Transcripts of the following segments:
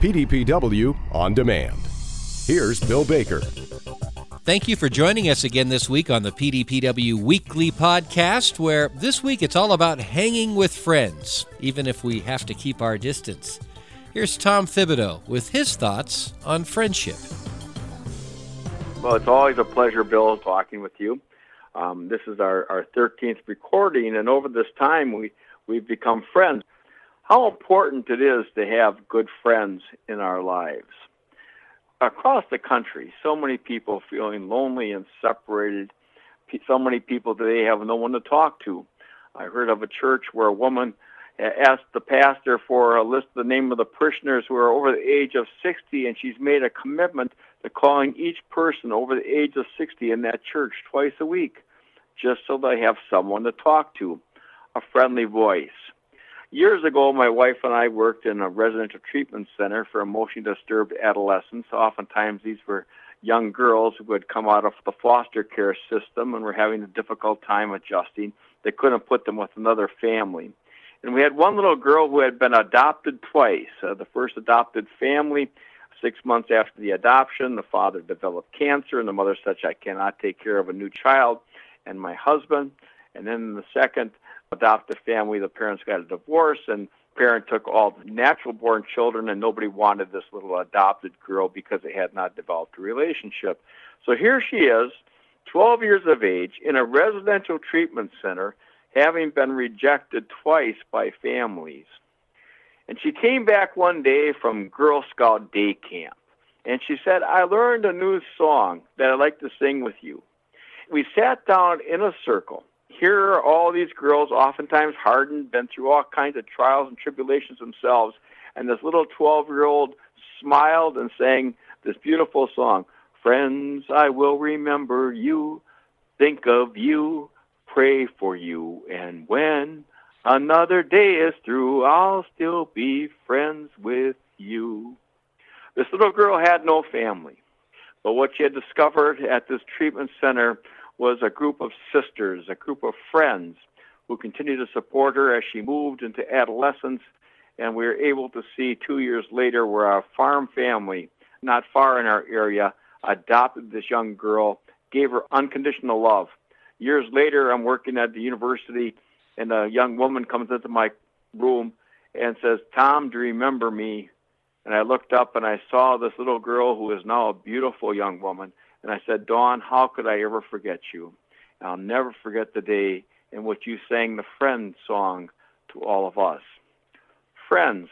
PDPW on demand. Here's Bill Baker. Thank you for joining us again this week on the PDPW Weekly Podcast, where this week it's all about hanging with friends, even if we have to keep our distance. Here's Tom Thibodeau with his thoughts on friendship. Well, it's always a pleasure, Bill, talking with you. Um, this is our, our 13th recording, and over this time, we, we've become friends. How important it is to have good friends in our lives. Across the country, so many people feeling lonely and separated. So many people today have no one to talk to. I heard of a church where a woman asked the pastor for a list of the name of the parishioners who are over the age of 60, and she's made a commitment to calling each person over the age of 60 in that church twice a week, just so they have someone to talk to, a friendly voice. Years ago, my wife and I worked in a residential treatment center for emotionally disturbed adolescents. Oftentimes, these were young girls who had come out of the foster care system and were having a difficult time adjusting. They couldn't put them with another family. And we had one little girl who had been adopted twice. Uh, the first adopted family, six months after the adoption, the father developed cancer, and the mother said, I cannot take care of a new child and my husband. And then the second adopted family, the parents got a divorce, and parent took all the natural born children, and nobody wanted this little adopted girl because they had not developed a relationship. So here she is, 12 years of age, in a residential treatment center having been rejected twice by families. And she came back one day from Girl Scout day camp. And she said, I learned a new song that I'd like to sing with you. We sat down in a circle. Here are all these girls, oftentimes hardened, been through all kinds of trials and tribulations themselves. And this little 12 year old smiled and sang this beautiful song Friends, I will remember you, think of you, pray for you. And when another day is through, I'll still be friends with you. This little girl had no family, but what she had discovered at this treatment center was a group of sisters, a group of friends who continued to support her as she moved into adolescence. And we were able to see two years later where a farm family, not far in our area, adopted this young girl, gave her unconditional love, Years later, I'm working at the university, and a young woman comes into my room and says, Tom, do you remember me? And I looked up and I saw this little girl who is now a beautiful young woman. And I said, Dawn, how could I ever forget you? And I'll never forget the day in which you sang the Friend song to all of us. Friends.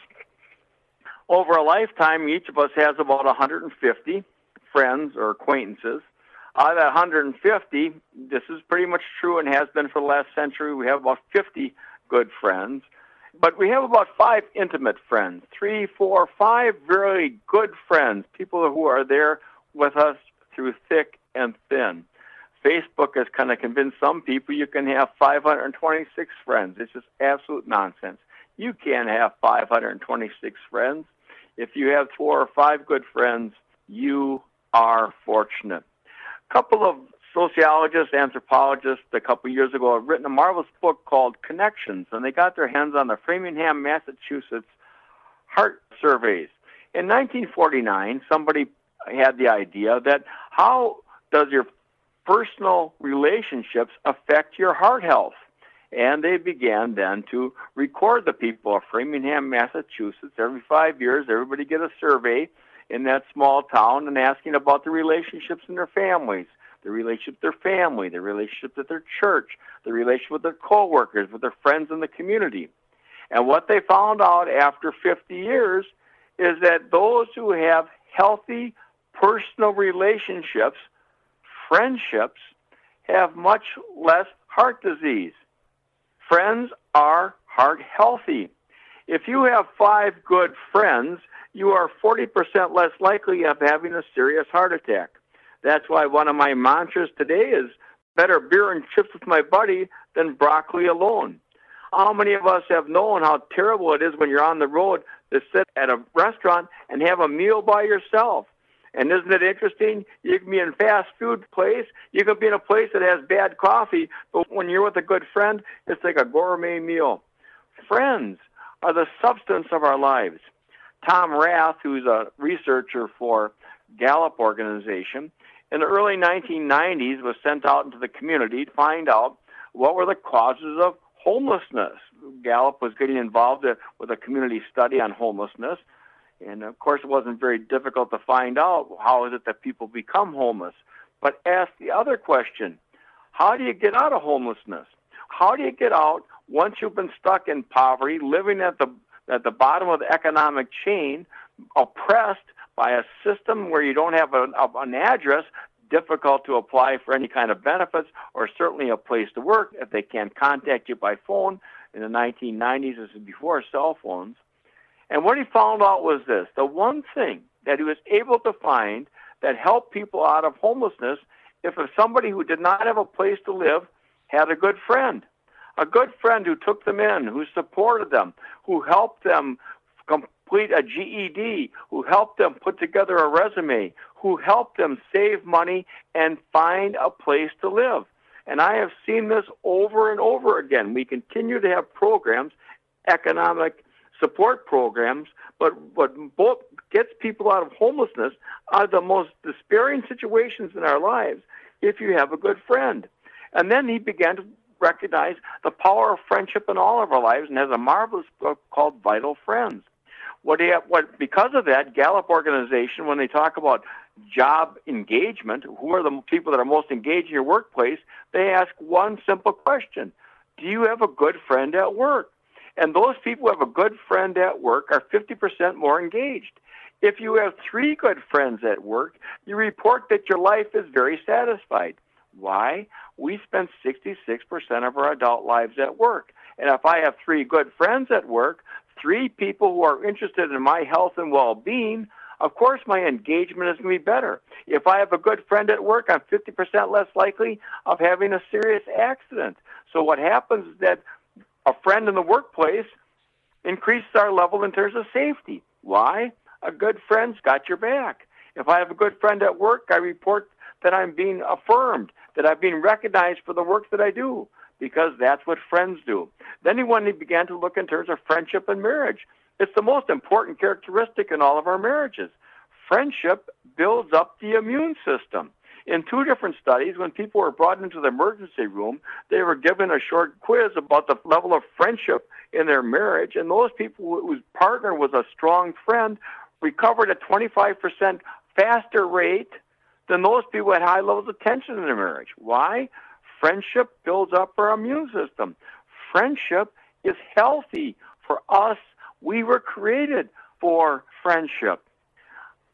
Over a lifetime, each of us has about 150 friends or acquaintances. Out of that 150, this is pretty much true and has been for the last century. We have about 50 good friends, but we have about five intimate friends, three, four, five very good friends, people who are there with us through thick and thin. Facebook has kind of convinced some people you can have 526 friends. It's just absolute nonsense. You can't have 526 friends. If you have four or five good friends, you are fortunate. A couple of sociologists, anthropologists, a couple years ago have written a marvelous book called Connections, and they got their hands on the Framingham, Massachusetts heart surveys. In 1949, somebody had the idea that how does your personal relationships affect your heart health? And they began then to record the people of Framingham, Massachusetts. Every five years, everybody get a survey in that small town and asking about the relationships in their families, the relationship with their family, the relationship with their church, the relationship with their coworkers, with their friends in the community. And what they found out after 50 years is that those who have healthy personal relationships, friendships, have much less heart disease. Friends are heart healthy. If you have five good friends, you are 40% less likely of having a serious heart attack. That's why one of my mantras today is better beer and chips with my buddy than broccoli alone. How many of us have known how terrible it is when you're on the road to sit at a restaurant and have a meal by yourself? And isn't it interesting? You can be in a fast food place, you can be in a place that has bad coffee, but when you're with a good friend, it's like a gourmet meal. Friends are the substance of our lives. Tom Rath, who's a researcher for Gallup organization, in the early 1990s was sent out into the community to find out what were the causes of homelessness. Gallup was getting involved with a community study on homelessness. And of course, it wasn't very difficult to find out how is it that people become homeless. But ask the other question how do you get out of homelessness? How do you get out once you've been stuck in poverty, living at the at the bottom of the economic chain, oppressed by a system where you don't have a, an address, difficult to apply for any kind of benefits or certainly a place to work if they can't contact you by phone. In the 1990s, this is before cell phones. And what he found out was this the one thing that he was able to find that helped people out of homelessness if somebody who did not have a place to live had a good friend. A good friend who took them in, who supported them, who helped them complete a GED, who helped them put together a resume, who helped them save money and find a place to live. And I have seen this over and over again. We continue to have programs, economic support programs, but what both gets people out of homelessness are the most despairing situations in our lives if you have a good friend. And then he began to recognize the power of friendship in all of our lives and has a marvelous book called Vital Friends. What, have, what because of that, Gallup organization, when they talk about job engagement, who are the people that are most engaged in your workplace, they ask one simple question Do you have a good friend at work? And those people who have a good friend at work are 50% more engaged. If you have three good friends at work, you report that your life is very satisfied. Why? We spend 66% of our adult lives at work. And if I have three good friends at work, three people who are interested in my health and well being, of course my engagement is going to be better. If I have a good friend at work, I'm 50% less likely of having a serious accident. So what happens is that a friend in the workplace increases our level in terms of safety. Why? A good friend's got your back. If I have a good friend at work, I report that I'm being affirmed, that I'm being recognized for the work that I do, because that's what friends do. Then he, when he began to look in terms of friendship and marriage, it's the most important characteristic in all of our marriages. Friendship builds up the immune system. In two different studies, when people were brought into the emergency room, they were given a short quiz about the level of friendship in their marriage, and those people whose partner was a strong friend recovered at 25% faster rate than those people had high levels of tension in their marriage. Why? Friendship builds up our immune system. Friendship is healthy for us. We were created for friendship.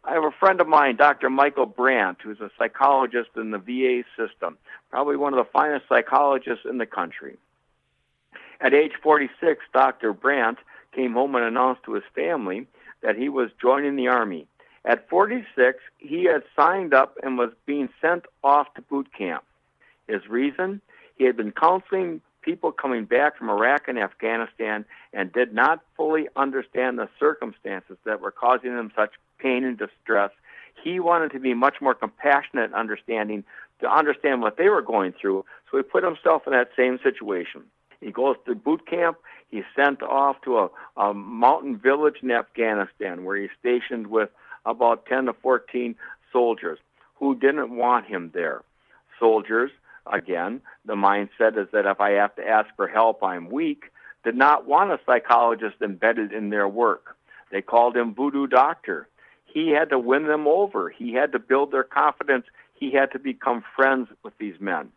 I have a friend of mine, Dr. Michael Brandt, who's a psychologist in the VA system, probably one of the finest psychologists in the country. At age 46, Dr. Brandt came home and announced to his family that he was joining the Army. At 46, he had signed up and was being sent off to boot camp. His reason? He had been counseling people coming back from Iraq and Afghanistan and did not fully understand the circumstances that were causing them such pain and distress. He wanted to be much more compassionate and understanding to understand what they were going through. So he put himself in that same situation. He goes to boot camp. He's sent off to a, a mountain village in Afghanistan where he's stationed with about 10 to 14 soldiers who didn't want him there. Soldiers, again, the mindset is that if I have to ask for help, I'm weak, did not want a psychologist embedded in their work. They called him voodoo doctor. He had to win them over. He had to build their confidence. He had to become friends with these men.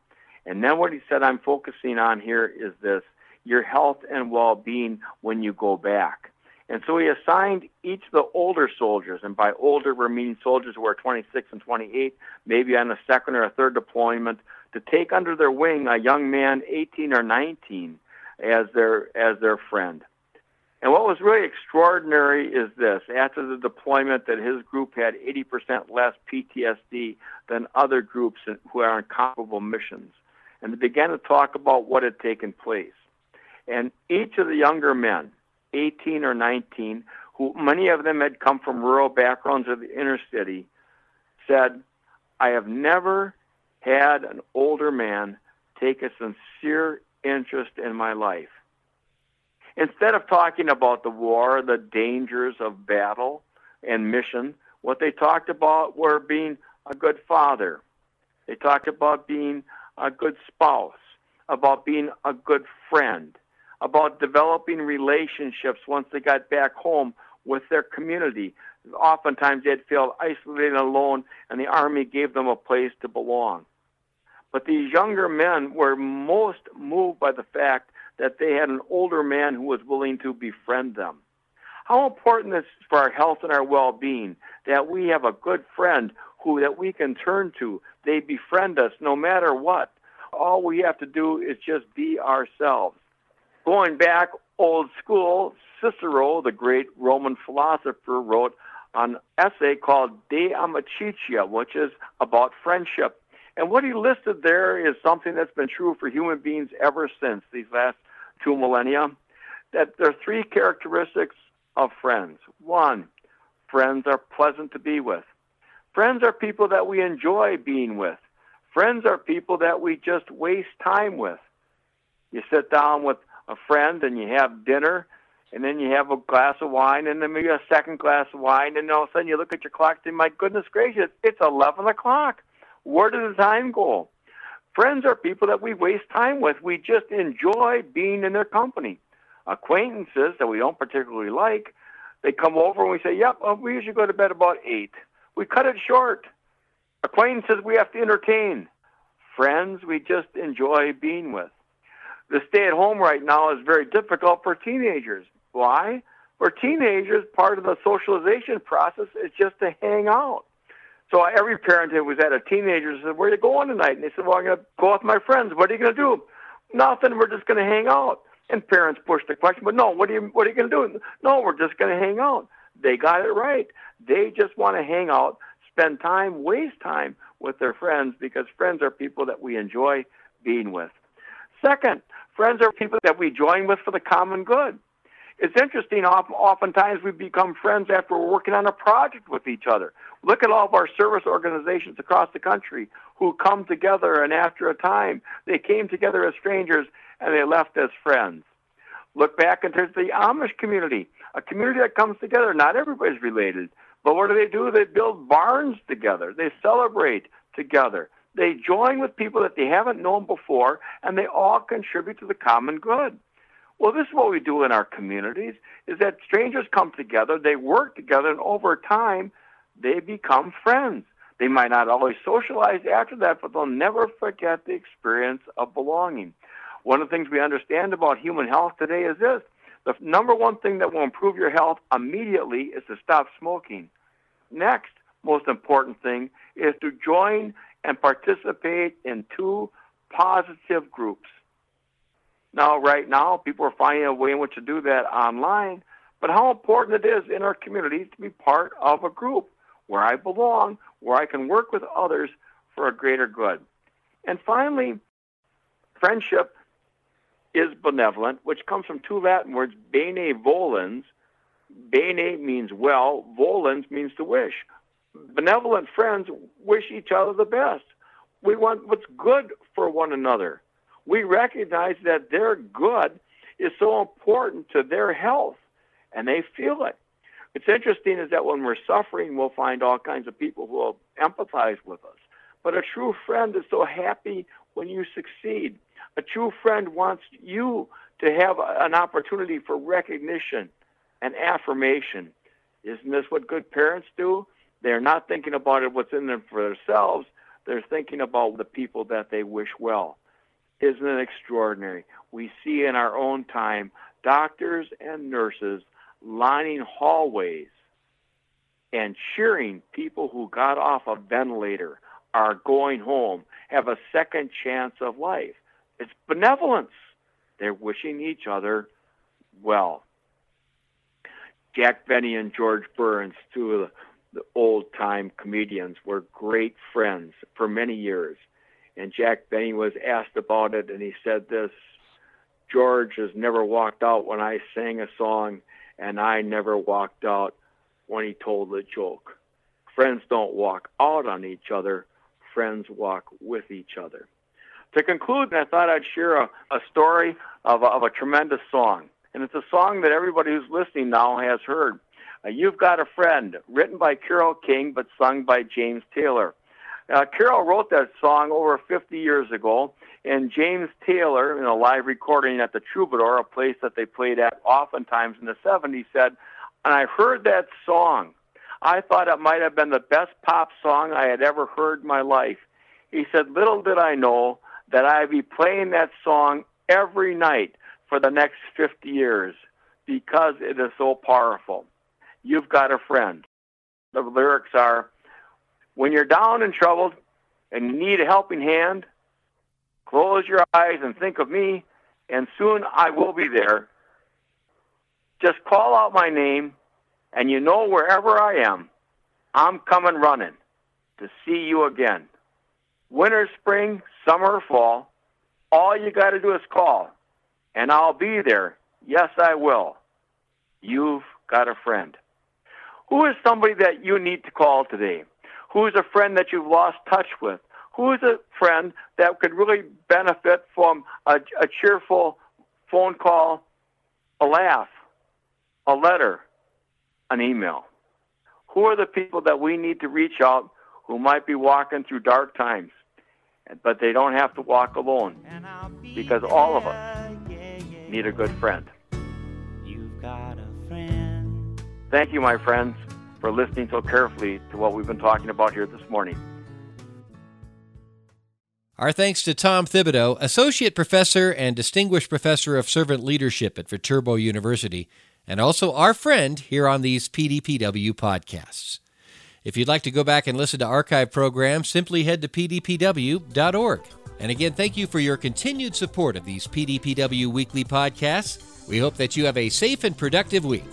And then what he said I'm focusing on here is this your health and well being when you go back. And so he assigned each of the older soldiers, and by older we're meaning soldiers who are 26 and 28, maybe on a second or a third deployment, to take under their wing a young man 18 or 19 as their as their friend. And what was really extraordinary is this after the deployment, that his group had 80% less PTSD than other groups who are on comparable missions. And they began to talk about what had taken place. And each of the younger men, 18 or 19, who many of them had come from rural backgrounds of the inner city, said, I have never had an older man take a sincere interest in my life. Instead of talking about the war, the dangers of battle and mission, what they talked about were being a good father. They talked about being a good spouse, about being a good friend, about developing relationships once they got back home with their community. Oftentimes they'd feel isolated and alone, and the Army gave them a place to belong. But these younger men were most moved by the fact that they had an older man who was willing to befriend them. How important is for our health and our well-being that we have a good friend who that we can turn to. They befriend us no matter what. All we have to do is just be ourselves. Going back old school, Cicero, the great Roman philosopher, wrote an essay called De Amicitia, which is about friendship. And what he listed there is something that's been true for human beings ever since these last two millennia. That there are three characteristics of friends. One, friends are pleasant to be with. Friends are people that we enjoy being with. Friends are people that we just waste time with. You sit down with a friend and you have dinner, and then you have a glass of wine, and then maybe a second glass of wine, and all of a sudden you look at your clock and say, My goodness gracious, it's 11 o'clock. Where did the time go? Friends are people that we waste time with. We just enjoy being in their company. Acquaintances that we don't particularly like, they come over and we say, Yep, well, we usually go to bed about 8. We cut it short. Acquaintances we have to entertain. Friends we just enjoy being with. The stay at home right now is very difficult for teenagers. Why? For teenagers, part of the socialization process is just to hang out. So every parent who was at a teenager said, Where are you going tonight? And they said, Well, I'm going to go with my friends. What are you going to do? Nothing. We're just going to hang out. And parents pushed the question, But no, what are you, what are you going to do? No, we're just going to hang out. They got it right. They just want to hang out, spend time, waste time with their friends because friends are people that we enjoy being with. Second, friends are people that we join with for the common good. It's interesting, oftentimes we become friends after we're working on a project with each other. Look at all of our service organizations across the country who come together, and after a time, they came together as strangers and they left as friends. Look back into the Amish community, a community that comes together. Not everybody's related, but what do they do? They build barns together. They celebrate together. They join with people that they haven't known before, and they all contribute to the common good. Well, this is what we do in our communities: is that strangers come together, they work together, and over time, they become friends. They might not always socialize after that, but they'll never forget the experience of belonging. One of the things we understand about human health today is this the number one thing that will improve your health immediately is to stop smoking. Next, most important thing is to join and participate in two positive groups. Now, right now, people are finding a way in which to do that online, but how important it is in our communities to be part of a group where I belong, where I can work with others for a greater good. And finally, friendship is benevolent, which comes from two Latin words, bene volens. Bene means well, volens means to wish. Benevolent friends wish each other the best. We want what's good for one another. We recognize that their good is so important to their health, and they feel it. What's interesting is that when we're suffering, we'll find all kinds of people who will empathize with us. But a true friend is so happy when you succeed. A true friend wants you to have an opportunity for recognition and affirmation. Isn't this what good parents do? They're not thinking about it, what's in them for themselves. They're thinking about the people that they wish well. Isn't it extraordinary? We see in our own time doctors and nurses lining hallways and cheering people who got off a ventilator, are going home, have a second chance of life. It's benevolence. They're wishing each other well. Jack Benny and George Burns, two of the, the old time comedians, were great friends for many years. And Jack Benny was asked about it, and he said this George has never walked out when I sang a song and I never walked out when he told a joke. Friends don't walk out on each other, friends walk with each other. To conclude, I thought I'd share a, a story of a, of a tremendous song. and it's a song that everybody who's listening now has heard. Uh, You've Got a Friend, written by Carole King but sung by James Taylor. Uh, Carole wrote that song over 50 years ago, and James Taylor, in a live recording at the Troubadour, a place that they played at oftentimes in the 70s, said, And I heard that song. I thought it might have been the best pop song I had ever heard in my life. He said, Little did I know that I'd be playing that song every night for the next 50 years because it is so powerful. You've got a friend. The lyrics are When you're down and troubled and you need a helping hand, close your eyes and think of me, and soon I will be there. Just call out my name, and you know wherever I am, I'm coming running to see you again. Winter, spring, summer, fall, all you got to do is call, and I'll be there. Yes, I will. You've got a friend. Who is somebody that you need to call today? Who is a friend that you've lost touch with? Who is a friend that could really benefit from a, a cheerful phone call, a laugh, a letter, an email? Who are the people that we need to reach out who might be walking through dark times? But they don't have to walk alone because all of us need a good friend. You've got a friend. Thank you, my friends, for listening so carefully to what we've been talking about here this morning. Our thanks to Tom Thibodeau, Associate Professor and Distinguished Professor of Servant Leadership at Viterbo University, and also our friend here on these PDPW podcasts. If you'd like to go back and listen to archive programs, simply head to pdpw.org. And again, thank you for your continued support of these PDPW weekly podcasts. We hope that you have a safe and productive week.